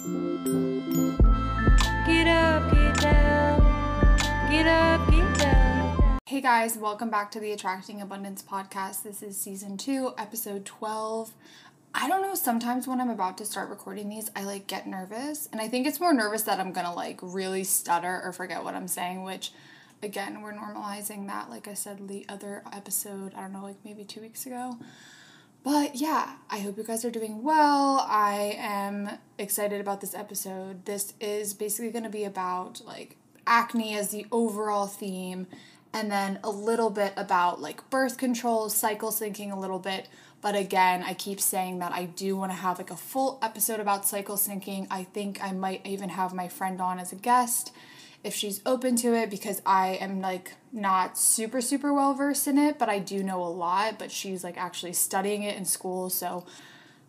Get up, get down. Get up, get down. Hey guys, welcome back to the Attracting Abundance podcast. This is season two, episode 12. I don't know, sometimes when I'm about to start recording these, I like get nervous. And I think it's more nervous that I'm gonna like really stutter or forget what I'm saying, which again, we're normalizing that, like I said, the other episode, I don't know, like maybe two weeks ago. But yeah, I hope you guys are doing well. I am excited about this episode. This is basically going to be about like acne as the overall theme and then a little bit about like birth control, cycle syncing a little bit. But again, I keep saying that I do want to have like a full episode about cycle syncing. I think I might even have my friend on as a guest if she's open to it because I am like not super super well versed in it, but I do know a lot, but she's like actually studying it in school, so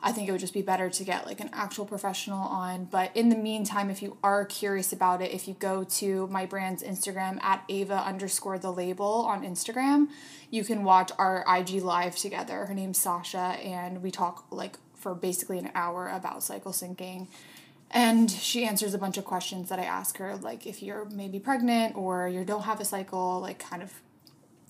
I think it would just be better to get like an actual professional on. But in the meantime, if you are curious about it, if you go to my brand's Instagram at Ava underscore the label on Instagram, you can watch our IG live together. Her name's Sasha, and we talk like for basically an hour about cycle syncing and she answers a bunch of questions that I ask her, like if you're maybe pregnant or you don't have a cycle, like kind of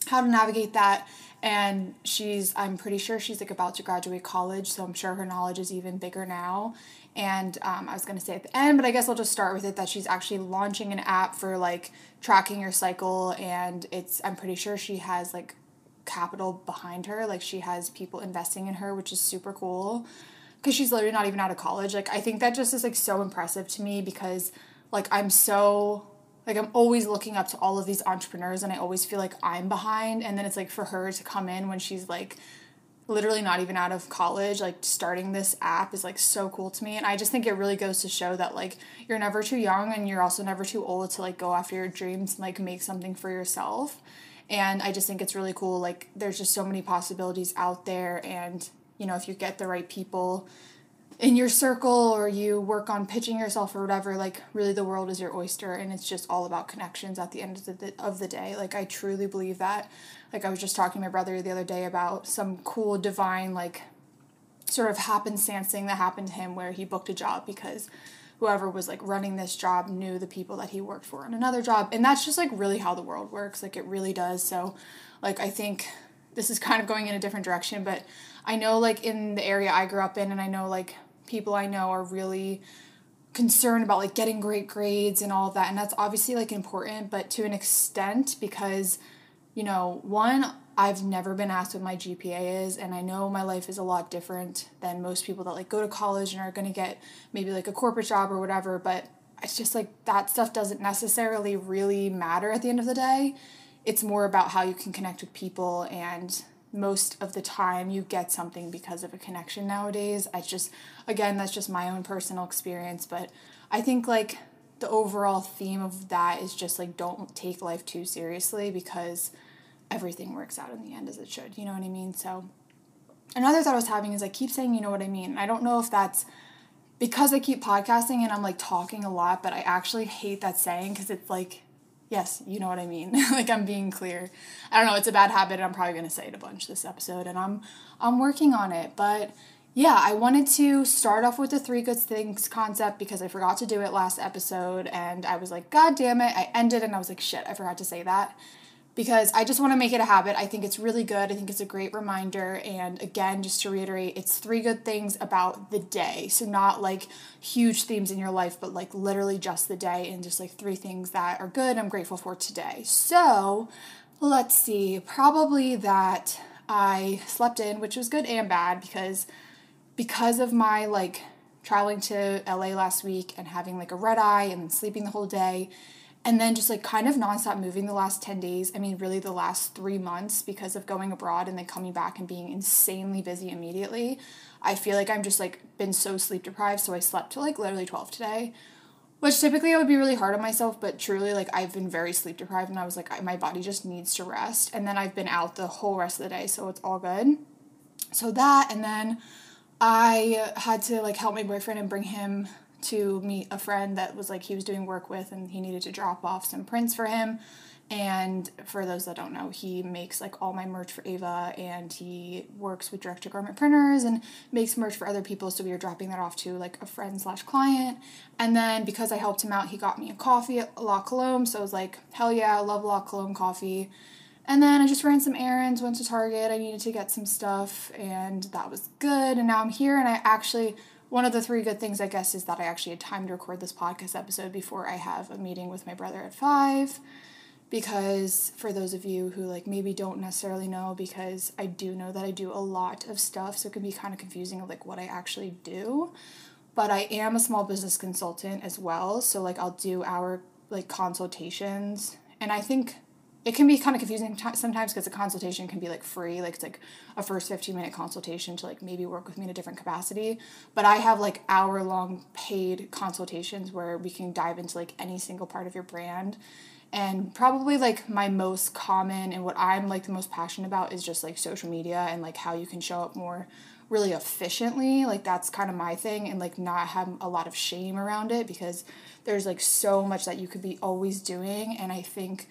how to navigate that. And she's, I'm pretty sure she's like about to graduate college, so I'm sure her knowledge is even bigger now. And um, I was gonna say at the end, but I guess I'll just start with it that she's actually launching an app for like tracking your cycle, and it's, I'm pretty sure she has like capital behind her, like she has people investing in her, which is super cool because she's literally not even out of college. Like I think that just is like so impressive to me because like I'm so like I'm always looking up to all of these entrepreneurs and I always feel like I'm behind. And then it's like for her to come in when she's like literally not even out of college like starting this app is like so cool to me. And I just think it really goes to show that like you're never too young and you're also never too old to like go after your dreams and like make something for yourself. And I just think it's really cool. Like there's just so many possibilities out there and you know, if you get the right people in your circle or you work on pitching yourself or whatever, like really the world is your oyster and it's just all about connections at the end of the, of the day. Like I truly believe that. Like I was just talking to my brother the other day about some cool divine like sort of happenstance thing that happened to him where he booked a job because whoever was like running this job knew the people that he worked for on another job and that's just like really how the world works like it really does so like i think this is kind of going in a different direction but I know like in the area I grew up in and I know like people I know are really concerned about like getting great grades and all of that and that's obviously like important but to an extent because you know one I've never been asked what my GPA is and I know my life is a lot different than most people that like go to college and are going to get maybe like a corporate job or whatever but it's just like that stuff doesn't necessarily really matter at the end of the day it's more about how you can connect with people and most of the time you get something because of a connection nowadays. I just again that's just my own personal experience, but I think like the overall theme of that is just like don't take life too seriously because everything works out in the end as it should. You know what I mean? So another thought I was having is I keep saying you know what I mean. I don't know if that's because I keep podcasting and I'm like talking a lot, but I actually hate that saying because it's like Yes, you know what I mean. like I'm being clear. I don't know, it's a bad habit. I'm probably going to say it a bunch this episode and I'm I'm working on it, but yeah, I wanted to start off with the three good things concept because I forgot to do it last episode and I was like, God damn it. I ended and I was like, shit, I forgot to say that because I just want to make it a habit. I think it's really good. I think it's a great reminder. And again, just to reiterate, it's three good things about the day. So, not like huge themes in your life, but like literally just the day and just like three things that are good I'm grateful for today. So, let's see. Probably that I slept in, which was good and bad because because of my like traveling to LA last week and having like a red eye and sleeping the whole day and then just like kind of nonstop moving the last 10 days. I mean, really the last three months because of going abroad and then coming back and being insanely busy immediately. I feel like I'm just like been so sleep deprived. So I slept till like literally 12 today, which typically I would be really hard on myself, but truly like I've been very sleep deprived and I was like, my body just needs to rest. And then I've been out the whole rest of the day. So it's all good. So that, and then I had to like help my boyfriend and bring him to meet a friend that was like he was doing work with and he needed to drop off some prints for him And for those that don't know, he makes like all my merch for Ava and he works with direct to garment printers and makes merch for other people. So we were dropping that off to like a friend slash client. And then because I helped him out, he got me a coffee at La Colombe. So I was like, hell yeah, I love La Colombe coffee. And then I just ran some errands, went to Target. I needed to get some stuff and that was good. And now I'm here and I actually one of the three good things I guess is that I actually had time to record this podcast episode before I have a meeting with my brother at 5 because for those of you who like maybe don't necessarily know because I do know that I do a lot of stuff so it can be kind of confusing of like what I actually do. But I am a small business consultant as well so like I'll do our like consultations. And I think it can be kind of confusing t- sometimes because a consultation can be like free like it's like a first 15 minute consultation to like maybe work with me in a different capacity. But i have like hour long paid consultations where we can dive into like any single part of your brand. And probably like my most common and what i'm like the most passionate about is just like social media and like how you can show up more really efficiently. Like that's kind of my thing and like not have a lot of shame around it because there's like so much that you could be always doing. And i think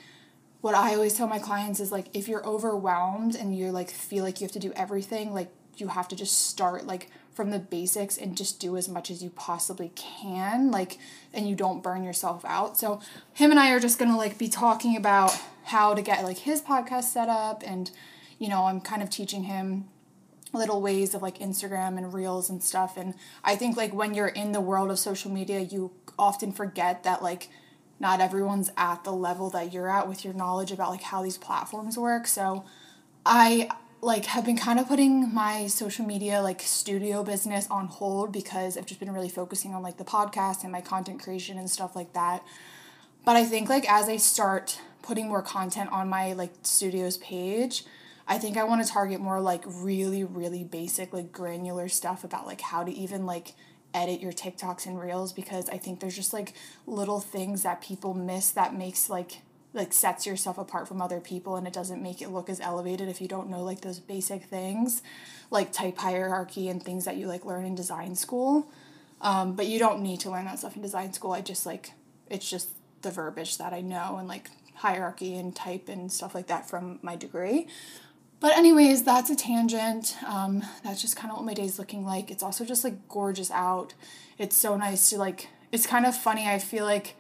what i always tell my clients is like if you're overwhelmed and you're like feel like you have to do everything like you have to just start like from the basics and just do as much as you possibly can like and you don't burn yourself out. So him and i are just gonna like be talking about how to get like his podcast set up and you know i'm kind of teaching him little ways of like instagram and reels and stuff. And i think like when you're in the world of social media you often forget that like not everyone's at the level that you're at with your knowledge about like how these platforms work so i like have been kind of putting my social media like studio business on hold because I've just been really focusing on like the podcast and my content creation and stuff like that. But I think like as I start putting more content on my like studios page, I think I want to target more like really really basic like granular stuff about like how to even like edit your TikToks and Reels because I think there's just like little things that people miss that makes like like sets yourself apart from other people and it doesn't make it look as elevated if you don't know like those basic things like type hierarchy and things that you like learn in design school. Um, but you don't need to learn that stuff in design school. I just like it's just the verbiage that i know and like hierarchy and type and stuff like that from my degree but anyways that's a tangent um, that's just kind of what my day's looking like it's also just like gorgeous out it's so nice to like it's kind of funny i feel like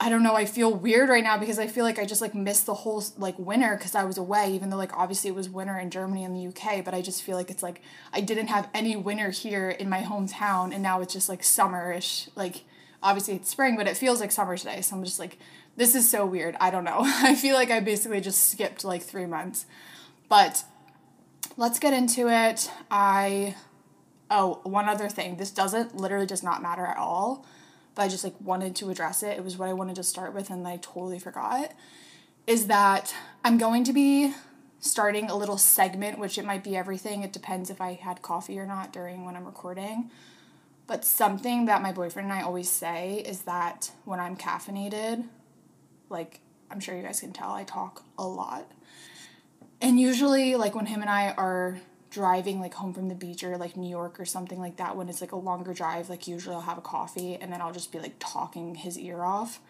I don't know, I feel weird right now because I feel like I just like missed the whole like winter because I was away, even though like obviously it was winter in Germany and the UK, but I just feel like it's like I didn't have any winter here in my hometown and now it's just like summerish. Like obviously it's spring, but it feels like summer today. So I'm just like, this is so weird. I don't know. I feel like I basically just skipped like three months. But let's get into it. I oh, one other thing. This doesn't literally does not matter at all but I just like wanted to address it. It was what I wanted to start with and I totally forgot. Is that I'm going to be starting a little segment, which it might be everything. It depends if I had coffee or not during when I'm recording. But something that my boyfriend and I always say is that when I'm caffeinated, like I'm sure you guys can tell, I talk a lot. And usually, like when him and I are driving like home from the beach or like New York or something like that when it's like a longer drive like usually I'll have a coffee and then I'll just be like talking his ear off.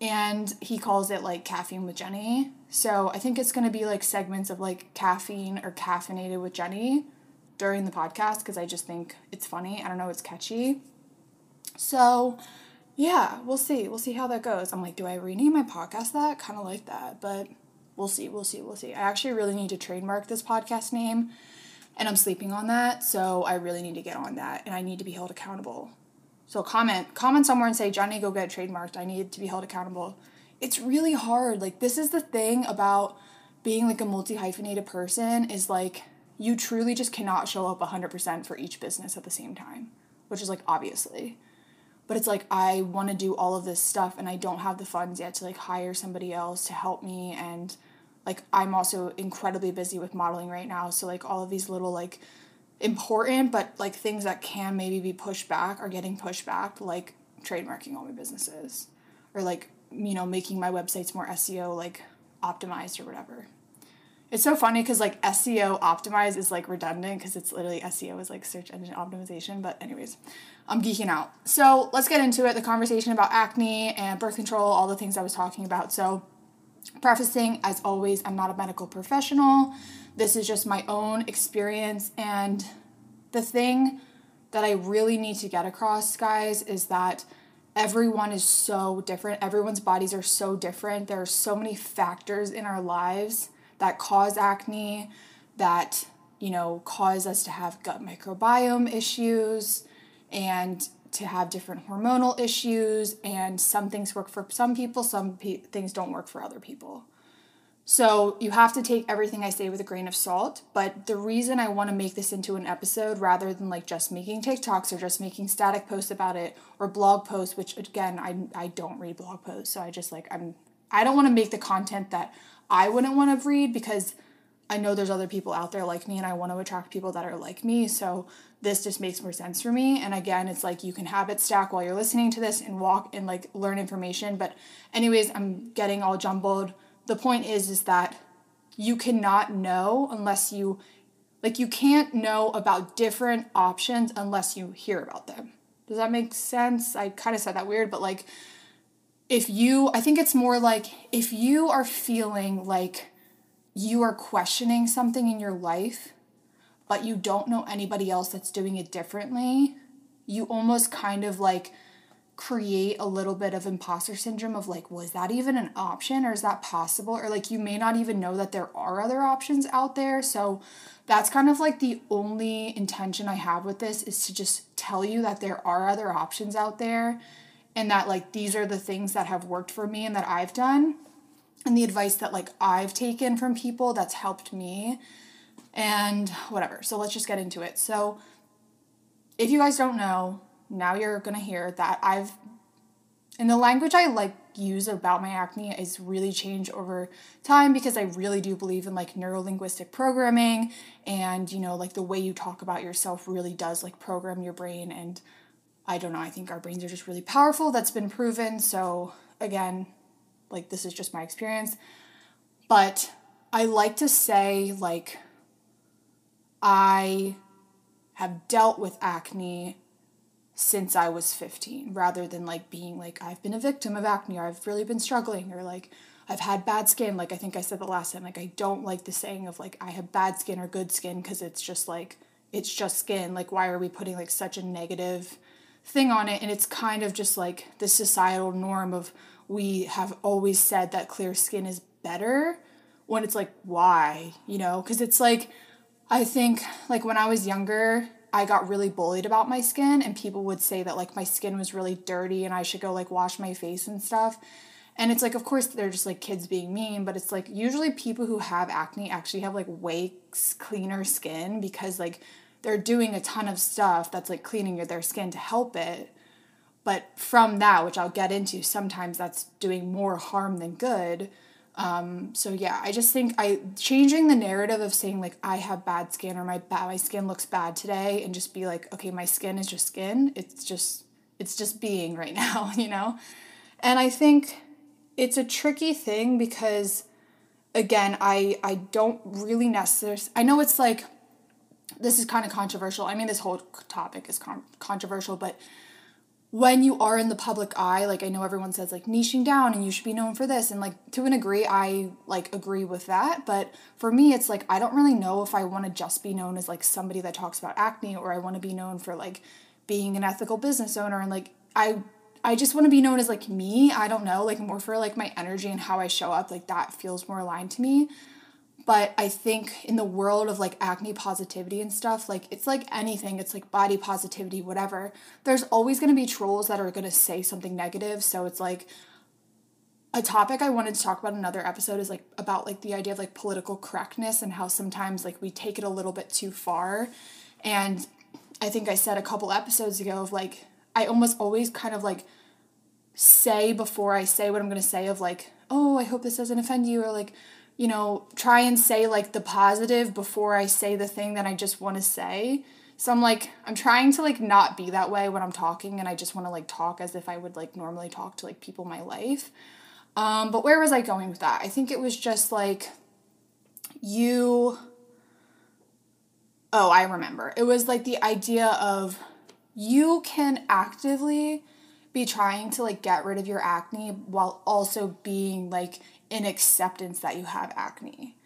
And he calls it like caffeine with Jenny. So I think it's going to be like segments of like caffeine or caffeinated with Jenny during the podcast because I just think it's funny. I don't know it's catchy. So yeah we'll see. We'll see how that goes. I'm like do I rename my podcast that? Kind of like that but we'll see we'll see we'll see I actually really need to trademark this podcast name and I'm sleeping on that. So I really need to get on that and I need to be held accountable. So comment, comment somewhere and say, Johnny, go get trademarked. I need to be held accountable. It's really hard. Like this is the thing about being like a multi hyphenated person is like you truly just cannot show up 100% for each business at the same time, which is like obviously. But it's like I want to do all of this stuff and I don't have the funds yet to like hire somebody else to help me and like I'm also incredibly busy with modeling right now. So like all of these little like important but like things that can maybe be pushed back are getting pushed back, like trademarking all my businesses or like you know making my websites more SEO like optimized or whatever. It's so funny because like SEO optimized is like redundant because it's literally SEO is like search engine optimization. But anyways, I'm geeking out. So let's get into it. The conversation about acne and birth control, all the things I was talking about. So Prefacing, as always, I'm not a medical professional. This is just my own experience. And the thing that I really need to get across, guys, is that everyone is so different. Everyone's bodies are so different. There are so many factors in our lives that cause acne, that, you know, cause us to have gut microbiome issues and to have different hormonal issues. And some things work for some people, some pe- things don't work for other people. So you have to take everything I say with a grain of salt. But the reason I want to make this into an episode rather than like just making TikToks or just making static posts about it or blog posts, which again I I don't read blog posts, so I just like I'm I don't want to make the content that I wouldn't want to read because I know there's other people out there like me and I want to attract people that are like me. So this just makes more sense for me. And again, it's like you can habit stack while you're listening to this and walk and like learn information. But anyways, I'm getting all jumbled the point is is that you cannot know unless you like you can't know about different options unless you hear about them. Does that make sense? I kind of said that weird, but like if you I think it's more like if you are feeling like you are questioning something in your life but you don't know anybody else that's doing it differently, you almost kind of like create a little bit of imposter syndrome of like was that even an option or is that possible? Or like you may not even know that there are other options out there. So that's kind of like the only intention i have with this is to just tell you that there are other options out there and that like these are the things that have worked for me and that i've done and the advice that like i've taken from people that's helped me and whatever. So let's just get into it. So if you guys don't know now you're gonna hear that I've and the language I like use about my acne is really changed over time because I really do believe in like neurolinguistic programming and you know like the way you talk about yourself really does like program your brain and I don't know I think our brains are just really powerful that's been proven so again like this is just my experience. But I like to say like I have dealt with acne since I was 15 rather than like being like I've been a victim of acne or I've really been struggling or like I've had bad skin like I think I said the last time like I don't like the saying of like I have bad skin or good skin because it's just like it's just skin like why are we putting like such a negative thing on it and it's kind of just like the societal norm of we have always said that clear skin is better when it's like why you know because it's like I think like when I was younger I got really bullied about my skin and people would say that like my skin was really dirty and I should go like wash my face and stuff. And it's like of course they're just like kids being mean, but it's like usually people who have acne actually have like way cleaner skin because like they're doing a ton of stuff that's like cleaning their skin to help it. But from that, which I'll get into, sometimes that's doing more harm than good. Um, so yeah, I just think I changing the narrative of saying like I have bad skin or my bad my skin looks bad today and just be like, okay, my skin is just skin. It's just it's just being right now, you know? And I think it's a tricky thing because again, I I don't really necessarily I know it's like this is kind of controversial. I mean, this whole topic is con- controversial, but when you are in the public eye, like I know everyone says like niching down and you should be known for this and like to an degree I like agree with that, but for me it's like I don't really know if I want to just be known as like somebody that talks about acne or I want to be known for like being an ethical business owner and like I I just want to be known as like me. I don't know, like more for like my energy and how I show up, like that feels more aligned to me. But I think in the world of like acne positivity and stuff, like it's like anything, it's like body positivity, whatever. There's always going to be trolls that are going to say something negative. So it's like a topic I wanted to talk about another episode is like about like the idea of like political correctness and how sometimes like we take it a little bit too far. And I think I said a couple episodes ago of like I almost always kind of like say before I say what I'm going to say of like, "Oh, I hope this doesn't offend you," or like, you know, try and say like the positive before I say the thing that I just want to say. So I'm like, I'm trying to like not be that way when I'm talking and I just want to like talk as if I would like normally talk to like people in my life. Um, but where was I going with that? I think it was just like you. Oh, I remember. It was like the idea of you can actively be trying to like get rid of your acne while also being like in acceptance that you have acne.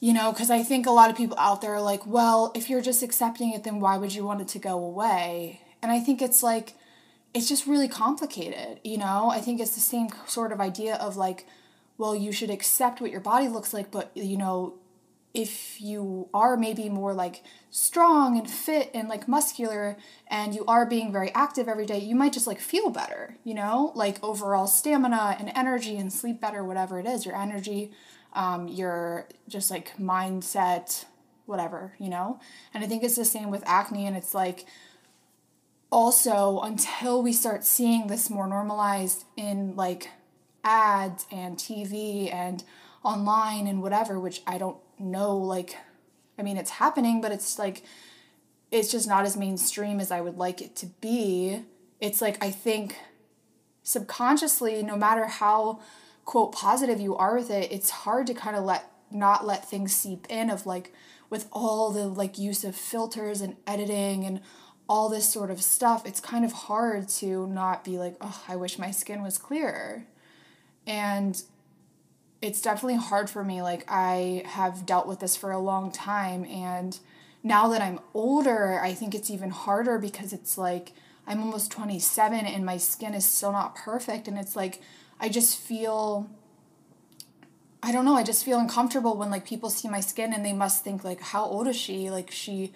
You know, because I think a lot of people out there are like, well, if you're just accepting it, then why would you want it to go away? And I think it's like, it's just really complicated, you know? I think it's the same sort of idea of like, well, you should accept what your body looks like, but, you know, if you are maybe more like strong and fit and like muscular and you are being very active every day, you might just like feel better, you know, like overall stamina and energy and sleep better, whatever it is, your energy, um, your just like mindset, whatever, you know. And I think it's the same with acne, and it's like also until we start seeing this more normalized in like ads and TV and online and whatever, which I don't know, like, I mean, it's happening, but it's like, it's just not as mainstream as I would like it to be. It's like, I think subconsciously, no matter how, quote, positive you are with it, it's hard to kind of let, not let things seep in of like, with all the like use of filters and editing and all this sort of stuff, it's kind of hard to not be like, oh, I wish my skin was clearer. And it's definitely hard for me. Like, I have dealt with this for a long time. And now that I'm older, I think it's even harder because it's like I'm almost 27 and my skin is still not perfect. And it's like, I just feel. I don't know, I just feel uncomfortable when like people see my skin and they must think like how old is she? Like she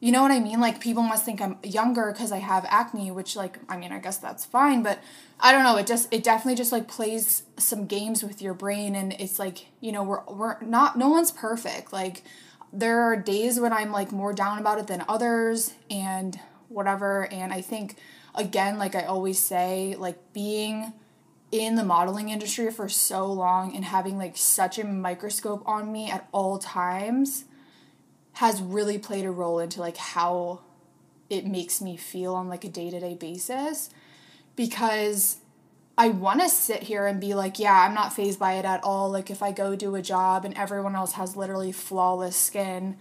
you know what I mean? Like people must think I'm younger because I have acne, which like I mean I guess that's fine, but I don't know. It just it definitely just like plays some games with your brain, and it's like you know we're we're not no one's perfect. Like there are days when I'm like more down about it than others, and whatever. And I think again, like I always say, like being in the modeling industry for so long and having like such a microscope on me at all times has really played a role into like how it makes me feel on like a day-to-day basis because I want to sit here and be like, yeah, I'm not phased by it at all. Like if I go do a job and everyone else has literally flawless skin,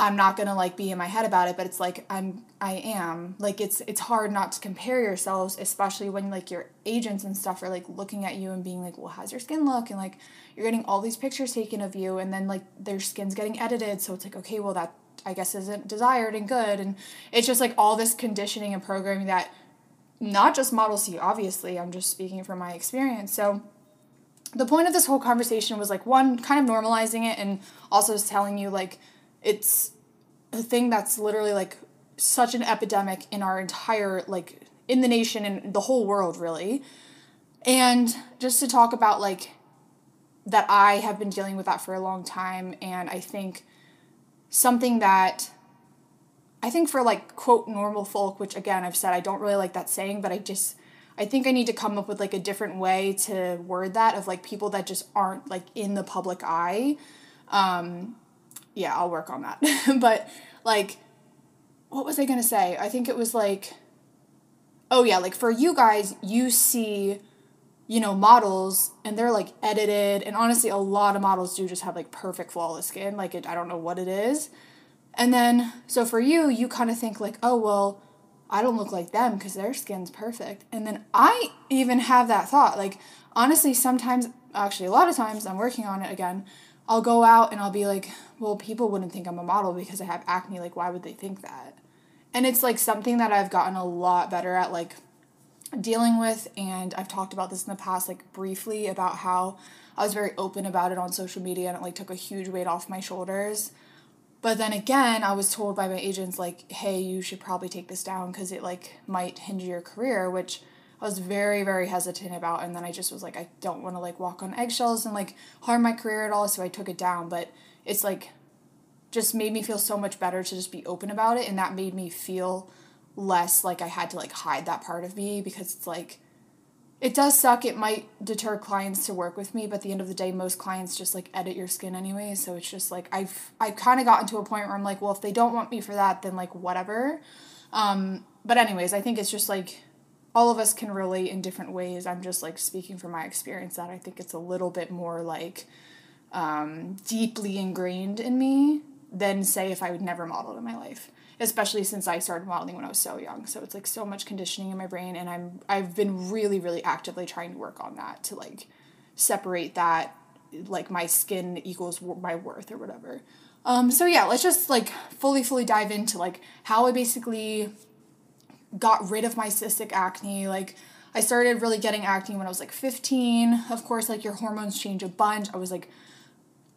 I'm not to like be in my head about it, but it's like I'm I am. Like it's it's hard not to compare yourselves, especially when like your agents and stuff are like looking at you and being like, "Well, how's your skin look?" and like you're getting all these pictures taken of you and then like their skin's getting edited, so it's like, "Okay, well that I guess isn't desired and good." And it's just like all this conditioning and programming that not just models see, obviously. I'm just speaking from my experience. So the point of this whole conversation was like one kind of normalizing it and also just telling you like it's a thing that's literally like such an epidemic in our entire like in the nation and the whole world really. And just to talk about like that i have been dealing with that for a long time and i think something that i think for like quote normal folk which again i've said i don't really like that saying but i just i think i need to come up with like a different way to word that of like people that just aren't like in the public eye. Um yeah, I'll work on that. but like what was I to say? I think it was like oh yeah, like for you guys, you see you know, models and they're like edited and honestly a lot of models do just have like perfect flawless skin, like it I don't know what it is. And then so for you, you kind of think like, "Oh, well, I don't look like them because their skin's perfect." And then I even have that thought like honestly sometimes actually a lot of times I'm working on it again I'll go out and I'll be like, well, people wouldn't think I'm a model because I have acne. Like, why would they think that? And it's like something that I've gotten a lot better at, like, dealing with. And I've talked about this in the past, like, briefly about how I was very open about it on social media and it, like, took a huge weight off my shoulders. But then again, I was told by my agents, like, hey, you should probably take this down because it, like, might hinder your career, which I was very, very hesitant about. And then I just was like, I don't want to like walk on eggshells and like harm my career at all. So I took it down. But it's like, just made me feel so much better to just be open about it. And that made me feel less like I had to like hide that part of me because it's like, it does suck. It might deter clients to work with me, but at the end of the day, most clients just like edit your skin anyway. So it's just like I've I've kind of gotten to a point where I'm like, well, if they don't want me for that, then like whatever. Um, but anyways, I think it's just like all of us can relate in different ways. I'm just like speaking from my experience that I think it's a little bit more like um, deeply ingrained in me. than say if I would never modeled in my life. Especially since I started modeling when I was so young. So it's like so much conditioning in my brain and I'm I've been really, really actively trying to work on that to like separate that like my skin equals my worth or whatever. Um, so yeah, let's just like fully, fully dive into like how I basically got rid of my cystic acne. Like I started really getting acne when I was like 15. Of course, like your hormones change a bunch. I was like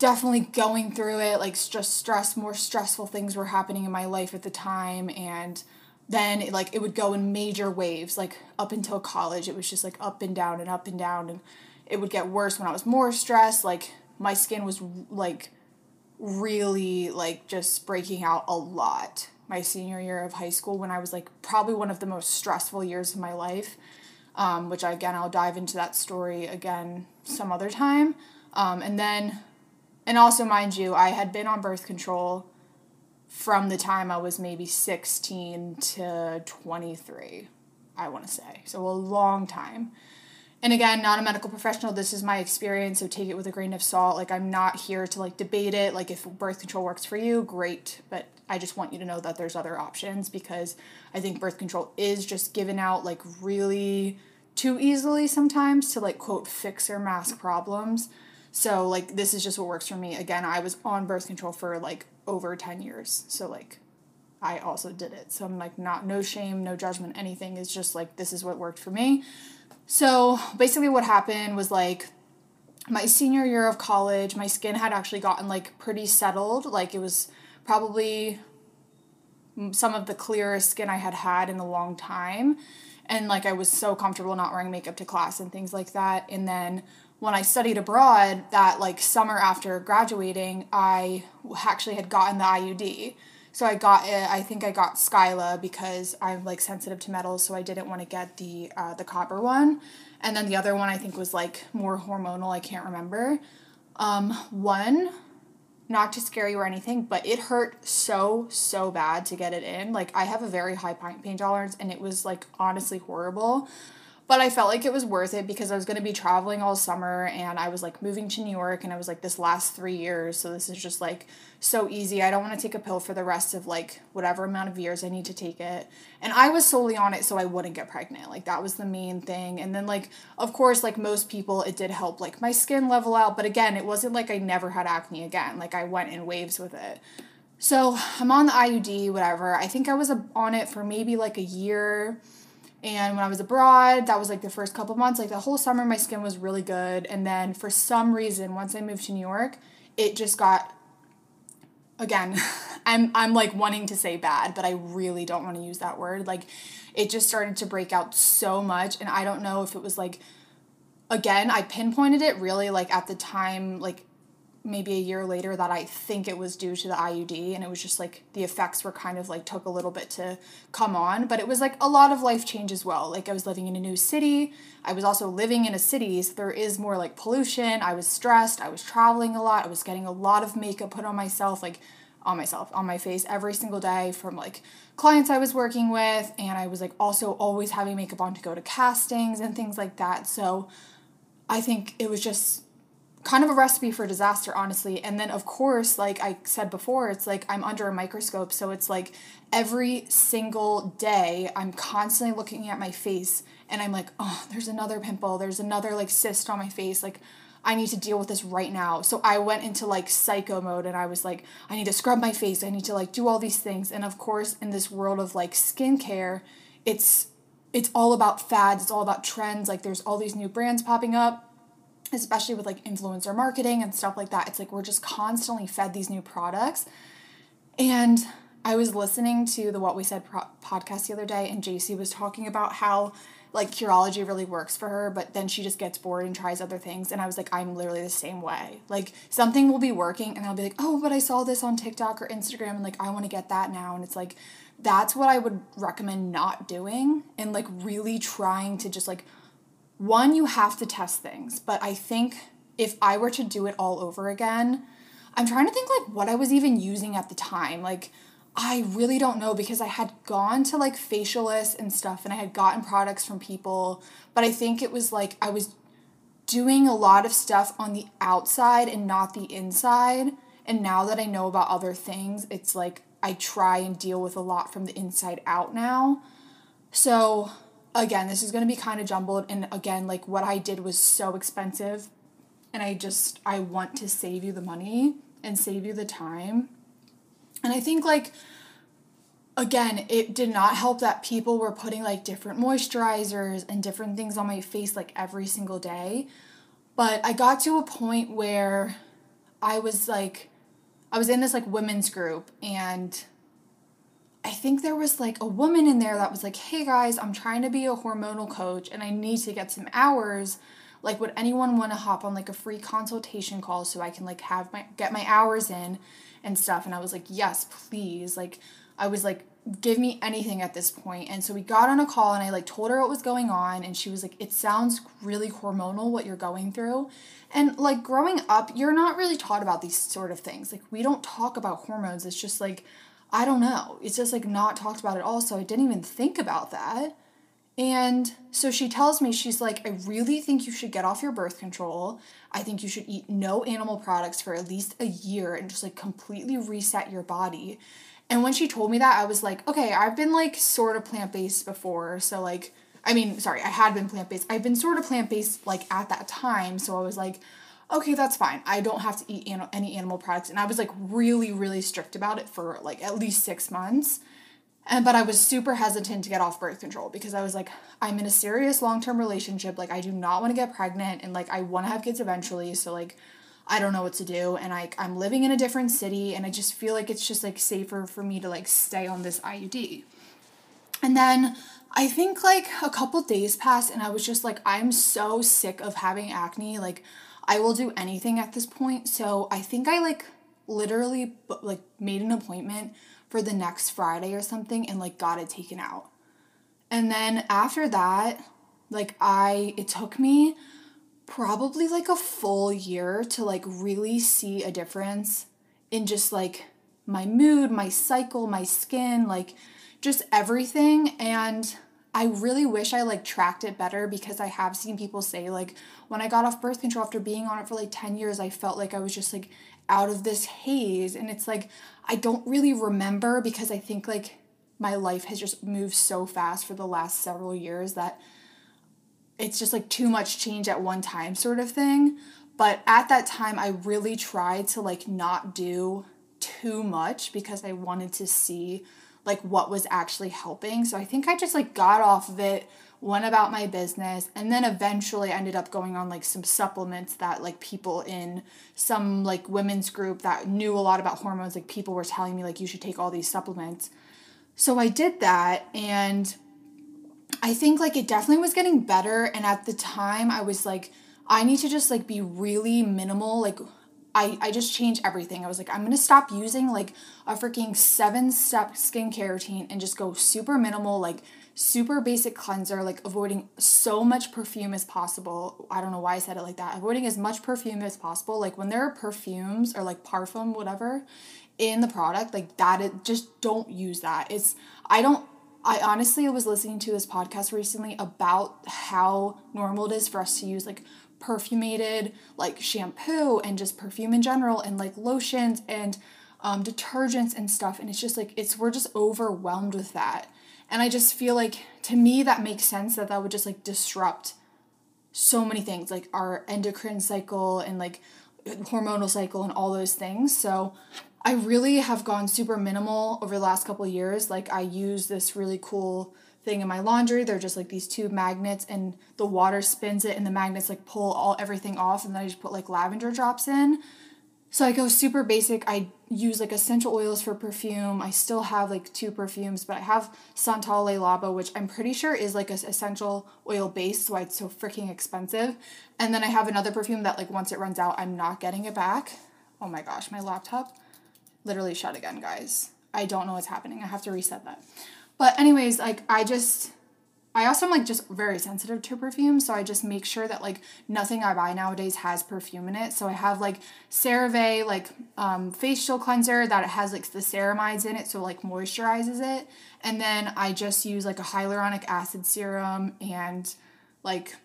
definitely going through it, like just stress, more stressful things were happening in my life at the time and then it, like it would go in major waves like up until college it was just like up and down and up and down and it would get worse when I was more stressed like my skin was like really like just breaking out a lot my senior year of high school when I was like probably one of the most stressful years of my life um, which again I'll dive into that story again some other time. Um, and then, and also mind you, I had been on birth control from the time I was maybe 16 to 23, I want to say. So a long time. And again, not a medical professional. This is my experience, so take it with a grain of salt. Like I'm not here to like debate it. Like if birth control works for you, great. But I just want you to know that there's other options because I think birth control is just given out like really too easily sometimes to like quote fix or mask problems. So like this is just what works for me. Again, I was on birth control for like over 10 years. So like I also did it. So I'm like not no shame, no judgment, anything. It's just like this is what worked for me. So basically, what happened was like my senior year of college, my skin had actually gotten like pretty settled. Like it was probably some of the clearest skin I had had in a long time. And like I was so comfortable not wearing makeup to class and things like that. And then when I studied abroad, that like summer after graduating, I actually had gotten the IUD. So I got it. I think I got Skyla because I'm like sensitive to metals, so I didn't want to get the uh, the copper one. And then the other one I think was like more hormonal. I can't remember. Um, one, not to scare you or anything, but it hurt so so bad to get it in. Like I have a very high pain tolerance, and it was like honestly horrible but I felt like it was worth it because I was going to be traveling all summer and I was like moving to New York and I was like this last 3 years so this is just like so easy. I don't want to take a pill for the rest of like whatever amount of years I need to take it. And I was solely on it so I wouldn't get pregnant. Like that was the main thing. And then like of course like most people it did help like my skin level out, but again, it wasn't like I never had acne again. Like I went in waves with it. So, I'm on the IUD whatever. I think I was uh, on it for maybe like a year and when I was abroad, that was like the first couple months, like the whole summer, my skin was really good. And then for some reason, once I moved to New York, it just got, again, I'm, I'm like wanting to say bad, but I really don't want to use that word. Like it just started to break out so much. And I don't know if it was like, again, I pinpointed it really like at the time, like maybe a year later that I think it was due to the IUD and it was just like the effects were kind of like took a little bit to come on. But it was like a lot of life change as well. Like I was living in a new city. I was also living in a city so there is more like pollution. I was stressed. I was traveling a lot. I was getting a lot of makeup put on myself like on myself on my face every single day from like clients I was working with. And I was like also always having makeup on to go to castings and things like that. So I think it was just kind of a recipe for disaster honestly. And then of course like i said before it's like i'm under a microscope. So it's like every single day i'm constantly looking at my face and i'm like oh there's another pimple. There's another like cyst on my face. Like i need to deal with this right now. So i went into like psycho mode and i was like i need to scrub my face. I need to like do all these things. And of course in this world of like skincare it's it's all about fads. It's all about trends. Like there's all these new brands popping up especially with like influencer marketing and stuff like that. It's like we're just constantly fed these new products. And I was listening to the What We Said pro- podcast the other day, and JC was talking about how like Curology really works for her, but then she just gets bored and tries other things. And I was like, I'm literally the same way. Like something will be working, and I'll be like, oh, but I saw this on TikTok or Instagram, and like I want to get that now. And it's like, that's what I would recommend not doing, and like really trying to just like one, you have to test things, but I think if I were to do it all over again, I'm trying to think like what I was even using at the time. Like, I really don't know because I had gone to like facialists and stuff and I had gotten products from people, but I think it was like I was doing a lot of stuff on the outside and not the inside. And now that I know about other things, it's like I try and deal with a lot from the inside out now. So, again, this is going to be kind of jumbled. And again, like what I did was so expensive. And I just, I want to save you the money and save you the time. And I think, like, again, it did not help that people were putting like different moisturizers and different things on my face like every single day. But I got to a point where I was like, I was in this like women's group and I think there was like a woman in there that was like, hey guys, I'm trying to be a hormonal coach and I need to get some hours. Like, would anyone want to hop on like a free consultation call so I can like have my get my hours in and stuff? And I was like, yes, please. Like, I was like, give me anything at this point. And so we got on a call and I like told her what was going on and she was like, it sounds really hormonal what you're going through. And like growing up, you're not really taught about these sort of things. Like we don't talk about hormones. It's just like, I don't know. It's just like not talked about at all. So I didn't even think about that. And so she tells me, she's like, I really think you should get off your birth control. I think you should eat no animal products for at least a year and just like completely reset your body. And when she told me that, I was like, okay, I've been like sort of plant based before. So, like, I mean, sorry, I had been plant based. I've been sort of plant based like at that time. So I was like, okay, that's fine. I don't have to eat an- any animal products. And I was like really, really strict about it for like at least six months. And but I was super hesitant to get off birth control because I was like, I'm in a serious long term relationship. Like, I do not want to get pregnant and like I want to have kids eventually. So, like, I don't know what to do and I I'm living in a different city and I just feel like it's just like safer for me to like stay on this IUD. And then I think like a couple days passed and I was just like I'm so sick of having acne like I will do anything at this point. So I think I like literally like made an appointment for the next Friday or something and like got it taken out. And then after that, like I it took me probably like a full year to like really see a difference in just like my mood, my cycle, my skin, like just everything and I really wish I like tracked it better because I have seen people say like when I got off birth control after being on it for like 10 years I felt like I was just like out of this haze and it's like I don't really remember because I think like my life has just moved so fast for the last several years that it's just like too much change at one time sort of thing. But at that time, I really tried to like not do too much because I wanted to see like what was actually helping. So I think I just like got off of it, went about my business, and then eventually ended up going on like some supplements that like people in some like women's group that knew a lot about hormones, like people were telling me like you should take all these supplements. So I did that and I think like it definitely was getting better and at the time I was like I need to just like be really minimal like I, I just changed everything. I was like, I'm gonna stop using like a freaking seven step skincare routine and just go super minimal, like super basic cleanser, like avoiding so much perfume as possible. I don't know why I said it like that. Avoiding as much perfume as possible. Like when there are perfumes or like parfum, whatever, in the product, like that, it just don't use that. It's, I don't I honestly was listening to this podcast recently about how normal it is for us to use like perfumated like shampoo and just perfume in general and like lotions and um, detergents and stuff. And it's just like it's we're just overwhelmed with that. And i just feel like to me that makes sense that that would just like disrupt so many things like our endocrine cycle and like hormonal cycle and all those things. So I really have gone super minimal over the last couple years. Like I use this really cool thing in my laundry. They're just like these two magnets and the water spins it and the magnets like pull all everything off and then I just put like lavender drops in. So I go super basic. I use like essential oils for perfume. I still have like two perfumes, but I have Santal Labo, which I'm pretty sure is like a essential oil base, so it's so freaking expensive. And then I have another perfume that like once it runs out, I'm not getting it back. Oh my gosh, my laptop literally shut again, guys. I don't know what's happening. I have to reset that. But anyways, like I just I also am like just very sensitive to perfume, so I just make sure that like nothing I buy nowadays has perfume in it. So I have like CeraVe like um, facial cleanser that it has like the ceramides in it, so like moisturizes it, and then I just use like a hyaluronic acid serum and like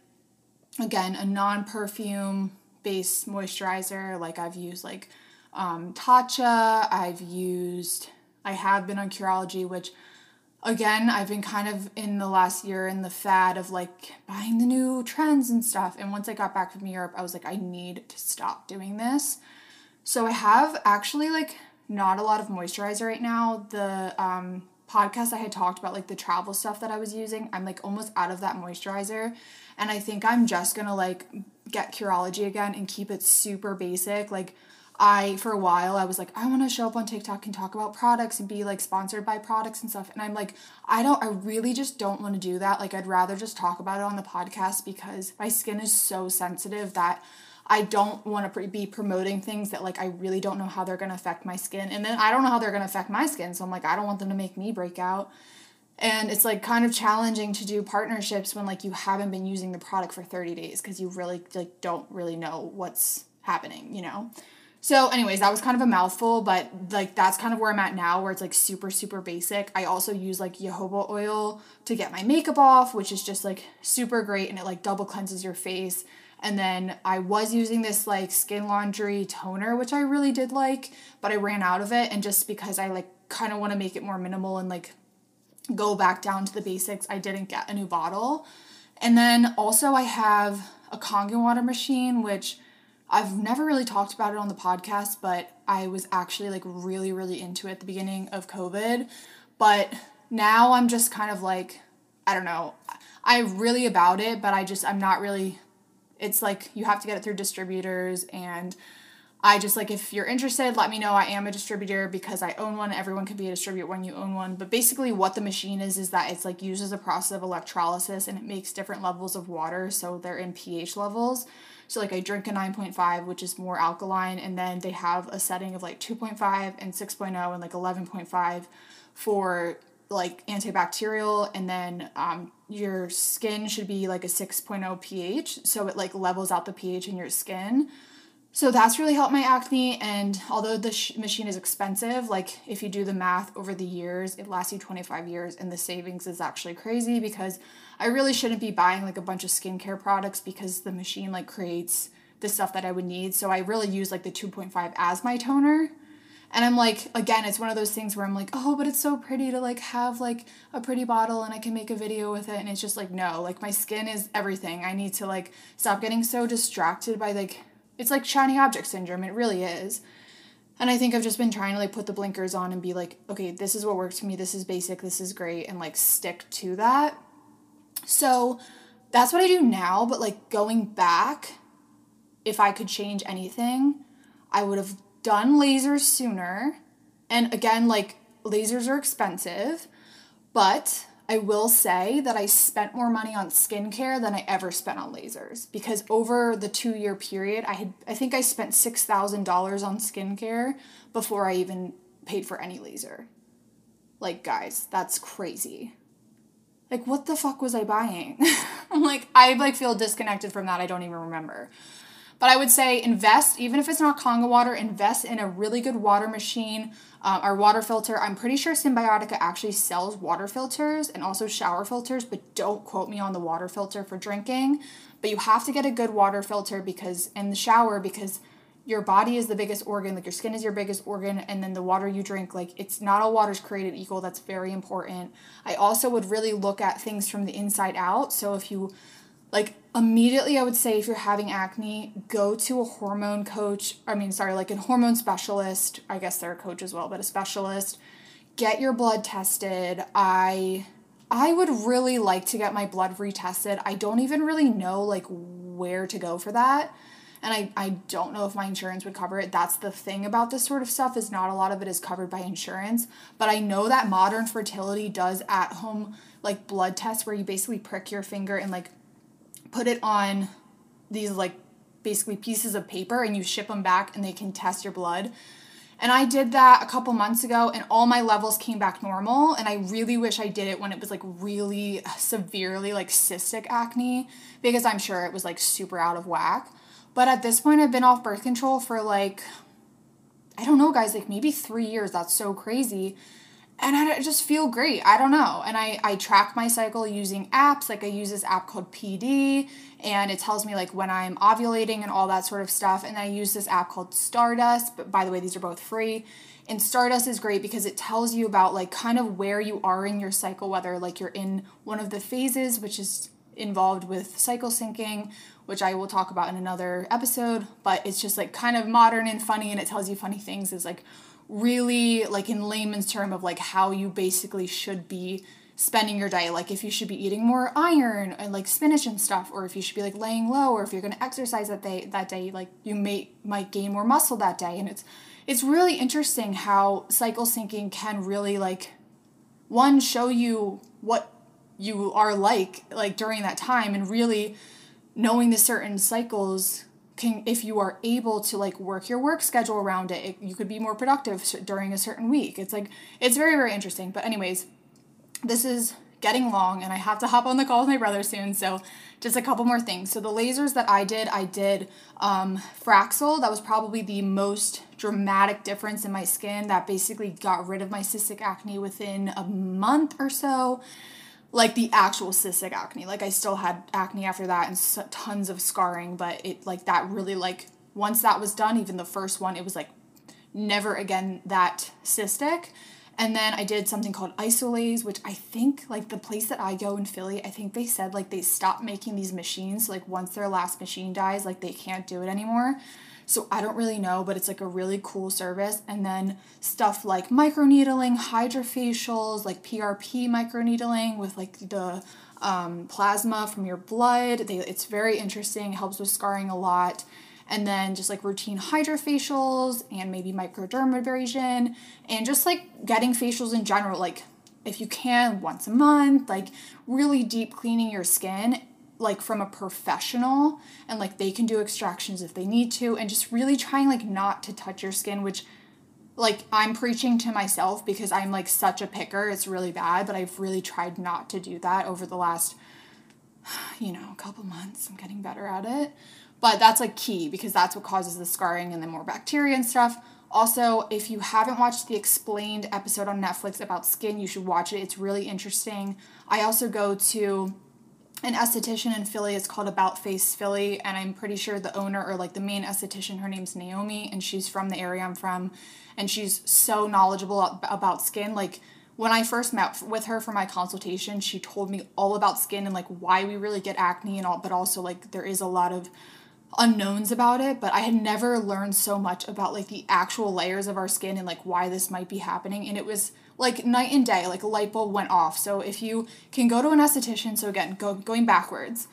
again a non perfume based moisturizer. Like I've used like um, Tatcha. I've used, I have been on Curology, which again, I've been kind of in the last year in the fad of like buying the new trends and stuff. And once I got back from Europe, I was like, I need to stop doing this. So I have actually like not a lot of moisturizer right now. The um, podcast I had talked about like the travel stuff that I was using, I'm like almost out of that moisturizer. And I think I'm just gonna like get Curology again and keep it super basic. Like I for a while I was like I want to show up on TikTok and talk about products and be like sponsored by products and stuff. And I'm like I don't I really just don't want to do that. Like I'd rather just talk about it on the podcast because my skin is so sensitive that I don't want to be promoting things that like I really don't know how they're going to affect my skin. And then I don't know how they're going to affect my skin so I'm like I don't want them to make me break out. And it's like kind of challenging to do partnerships when like you haven't been using the product for 30 days because you really like don't really know what's happening you know so, anyways, that was kind of a mouthful, but like that's kind of where I'm at now, where it's like super, super basic. I also use like jojoba oil to get my makeup off, which is just like super great and it like double cleanses your face. And then I was using this like skin laundry toner, which I really did like, but I ran out of it. And just because I like kind of want to make it more minimal and like go back down to the basics, I didn't get a new bottle. And then also, I have a Kangen water machine, which I've never really talked about it on the podcast, but I was actually like really, really into it at the beginning of COVID. But now I'm just kind of like, I don't know. I'm really about it, but I just, I'm not really, it's like you have to get it through distributors. And I just like, if you're interested, let me know. I am a distributor because I own one. Everyone can be a distributor when you own one. But basically, what the machine is, is that it's like uses a process of electrolysis and it makes different levels of water. So they're in pH levels. So like I drink a 9.5, which is more alkaline, and then they have a setting of like 2.5 and 6.0 and like 11.5 for like antibacterial and then um, your skin should be like a 6.0 pH so it like levels out the pH in your skin. So that's really helped my acne and although the sh- machine is expensive like if you do the math over the years it lasts you 25 years and the savings is actually crazy because I really shouldn't be buying like a bunch of skincare products because the machine like creates the stuff that I would need. So I really use like the 2.5 as my toner. And I'm like, again, it's one of those things where I'm like, oh, but it's so pretty to like have like a pretty bottle and I can make a video with it. And it's just like, no, like my skin is everything. I need to like stop getting so distracted by like, it's like shiny object syndrome. It really is. And I think I've just been trying to like put the blinkers on and be like, okay, this is what works for me. This is basic. This is great. And like stick to that. So that's what I do now, but like going back, if I could change anything, I would have done lasers sooner. And again, like lasers are expensive, but I will say that I spent more money on skincare than I ever spent on lasers because over the 2-year period, I had I think I spent $6,000 on skincare before I even paid for any laser. Like guys, that's crazy like what the fuck was I buying? I'm like I like feel disconnected from that. I don't even remember. But I would say invest, even if it's not Kangen water, invest in a really good water machine um, or water filter. I'm pretty sure Symbiotica actually sells water filters and also shower filters, but don't quote me on the water filter for drinking. But you have to get a good water filter because in the shower because your body is the biggest organ, like your skin is your biggest organ, and then the water you drink, like it's not all water's created equal. That's very important. I also would really look at things from the inside out. So if you like immediately I would say if you're having acne, go to a hormone coach. I mean, sorry, like a hormone specialist. I guess they're a coach as well, but a specialist. Get your blood tested. I I would really like to get my blood retested. I don't even really know like where to go for that and I, I don't know if my insurance would cover it that's the thing about this sort of stuff is not a lot of it is covered by insurance but i know that modern fertility does at home like blood tests where you basically prick your finger and like put it on these like basically pieces of paper and you ship them back and they can test your blood and I did that a couple months ago and all my levels came back normal. And I really wish I did it when it was like really severely like cystic acne because I'm sure it was like super out of whack. But at this point, I've been off birth control for like, I don't know, guys, like maybe three years. That's so crazy. and I just feel great. I don't know. And I, I track my cycle using apps. Like I use this app called PD and it tells me like when I'm ovulating and all that sort of stuff. And I use this app called Stardust. But by the way, these are both free. And Stardust is great because it tells you about like kind of where you are in your cycle, whether like you're in one of the phases, which is involved with cycle syncing, which I will talk about in another episode. But it's just like kind of modern and funny and it tells you funny things. Is like really like in layman's term of like how you basically should be spending your day like if you should be eating more iron and like spinach and stuff or if you should be like laying low or if you're going to exercise that day that day like you may might gain more muscle that day and it's it's really interesting how cycle syncing can really like one show you what you are like like during that time and really knowing the certain cycles can if you are able to like work your work schedule around it, it you could be more productive during a certain week. It's like it's very very interesting. But anyways this is getting long and i have to hop on the call with my brother soon so just a couple more things. So the lasers that i did i did um, fraxel. That was probably the most dramatic difference in my skin that basically got rid of my cystic acne within a month or so like the actual cystic acne. Like I still had acne after that and tons of scarring, but it like that really like once that was done, even the first one, it was like never again that cystic. And then I did something called Isolaz, which I think like the place that I go in Philly, I think they said like they stopped making these machines. like once their last machine dies, like they can't do it anymore. So I don't really know, but it's like a really cool service. And then stuff like microneedling, hydrofacials, like PRP microneedling with like the um, plasma from your blood. They, it's very interesting, helps with scarring a lot. And then just like routine hydrofacials and maybe microdermabrasion and just like getting facials in general, like if you can once a month, like really deep cleaning your skin like from a professional and like they can do extractions if they need to and just really trying like not to touch your skin which like I'm preaching to myself because I'm like such a picker it's really bad but I've really tried not to do that over the last you know couple months I'm getting better at it but that's like key because that's what causes the scarring and the more bacteria and stuff also, if you haven't watched the explained episode on Netflix about skin, you should watch it. It's really interesting. I also go to an esthetician in Philly. It's called About Face Philly, and I'm pretty sure the owner or like the main esthetician, her name's Naomi, and she's from the area I'm from, and she's so knowledgeable about skin. Like when I first met with her for my consultation, she told me all about skin and like why we really get acne and all, but also like there is a lot of unknowns about it, but I had never learned so much about like the actual layers of our skin and like why this might be happening, and it was like night and day, like a light bulb went off. So if you can go to an esthetician, so again, go going backwards,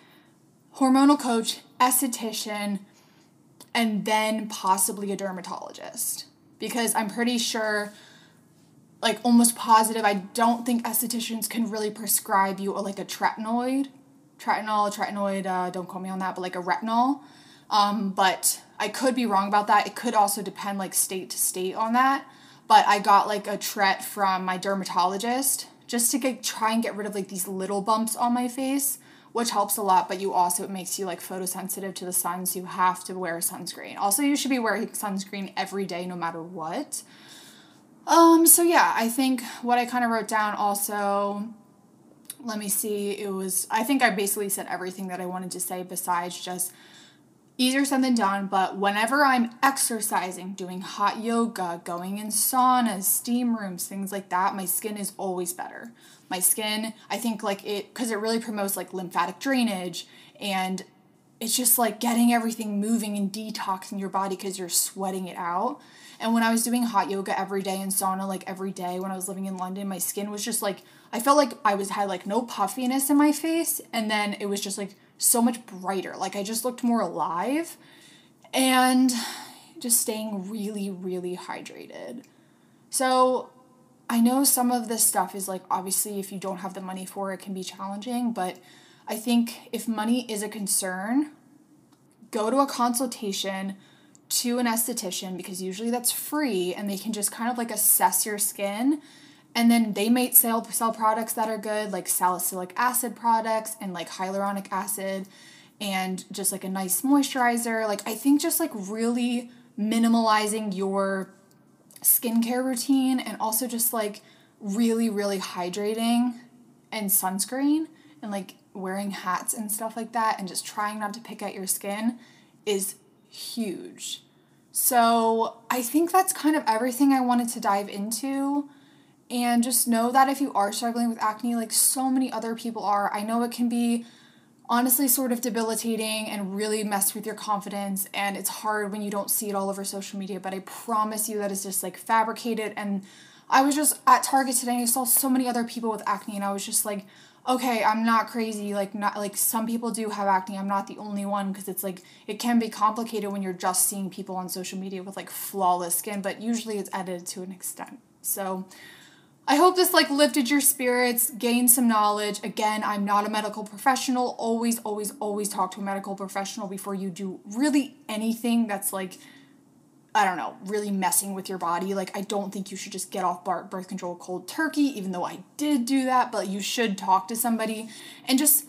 hormonal coach, esthetician, and then possibly a dermatologist. Because I'm pretty sure, like almost positive, I don't think estheticians can really prescribe you a, like a tretinoid, tretinoid, tretinoid, uh, don't quote me on that, but like a retinol. Um, but I could be wrong about that. It could also depend like state to state on that but I got like a tret from my dermatologist just to get, try and get rid of like these little bumps on my face, which helps a lot. But you also it makes you like photosensitive to the sun, so you have to wear sunscreen. Also, you should be wearing sunscreen every day, no matter what. Um. So yeah, I think what I kind of wrote down also. Let me see. It was. I think I basically said everything that I wanted to say besides just easier said than done, but whenever I'm exercising, doing hot yoga, going in saunas, steam rooms, things like that, my skin is always better. My skin, I think like it cuz it really promotes like lymphatic drainage and it's just like getting everything moving and detoxing your body cuz you're sweating it out. And when I was doing hot yoga every day and sauna like every day when I was living in London, my skin was just like I felt like I was had like no puffiness in my face and then it was just like so much brighter. Like I just looked more alive and just staying really, really hydrated. So I know some of this stuff is like obviously if you don't have the money for it, it can be challenging, but I think if money is a concern, go to a consultation to an esthetician because usually that's free and they can just kind of like assess your skin and then they might sell sell products that are good, like salicylic acid products and like hyaluronic acid and just like a nice moisturizer. Like I think just like really minimalizing your skincare routine and also just like really, really hydrating and sunscreen and like wearing hats and stuff like that and just trying not to pick at your skin is huge. So I think that's kind of everything I wanted to dive into. And just know that if you are struggling with acne, like so many other people are, I know it can be honestly sort of debilitating and really mess with your confidence. And it's hard when you don't see it all over social media but i promise you that it's just like fabricated. And i was just at target today and i saw so many other people with acne and i was just like okay i'm not crazy. Like not like some people do have acne. I'm not the only one because it's like it can be complicated when you're just seeing people on social media with like flawless skin but usually it's edited to an extent. So I hope this like lifted your spirits, gained some knowledge. Again, I'm not a medical professional. Always, always, always talk to a medical professional before you do really anything that's like, I don't know, really messing with your body. Like, I don't think you should just get off birth control cold turkey, even though I did do that, but you should talk to somebody and just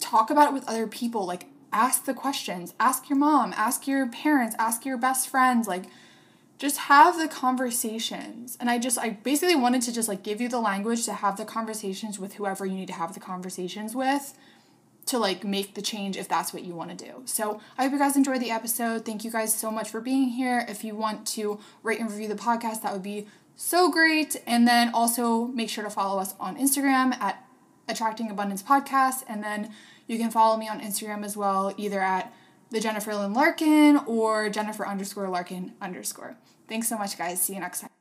talk about it with other people. Like, ask the questions, ask your mom, ask your parents, ask your best friends. Like, just have the conversations. And i just i basically wanted to just like give you the language to have the conversations with whoever you need to have the conversations with to like make the change if that's what you want to do. So i hope you guys enjoyed the episode. Thank you guys so much for being here. If you want to rate and review the podcast that would be so great. And then also make sure to follow us on instagram at attracting abundance podcast. And then you can follow me on instagram as well either at the Jennifer Lynn Larkin or Jennifer underscore Larkin underscore. Thanks so much, guys. See you next time.